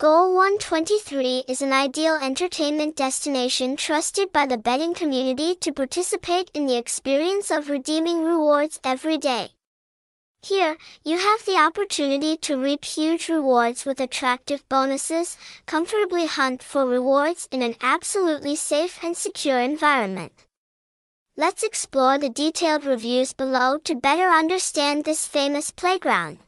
Goal 123 is an ideal entertainment destination trusted by the betting community to participate in the experience of redeeming rewards every day. Here, you have the opportunity to reap huge rewards with attractive bonuses, comfortably hunt for rewards in an absolutely safe and secure environment. Let's explore the detailed reviews below to better understand this famous playground.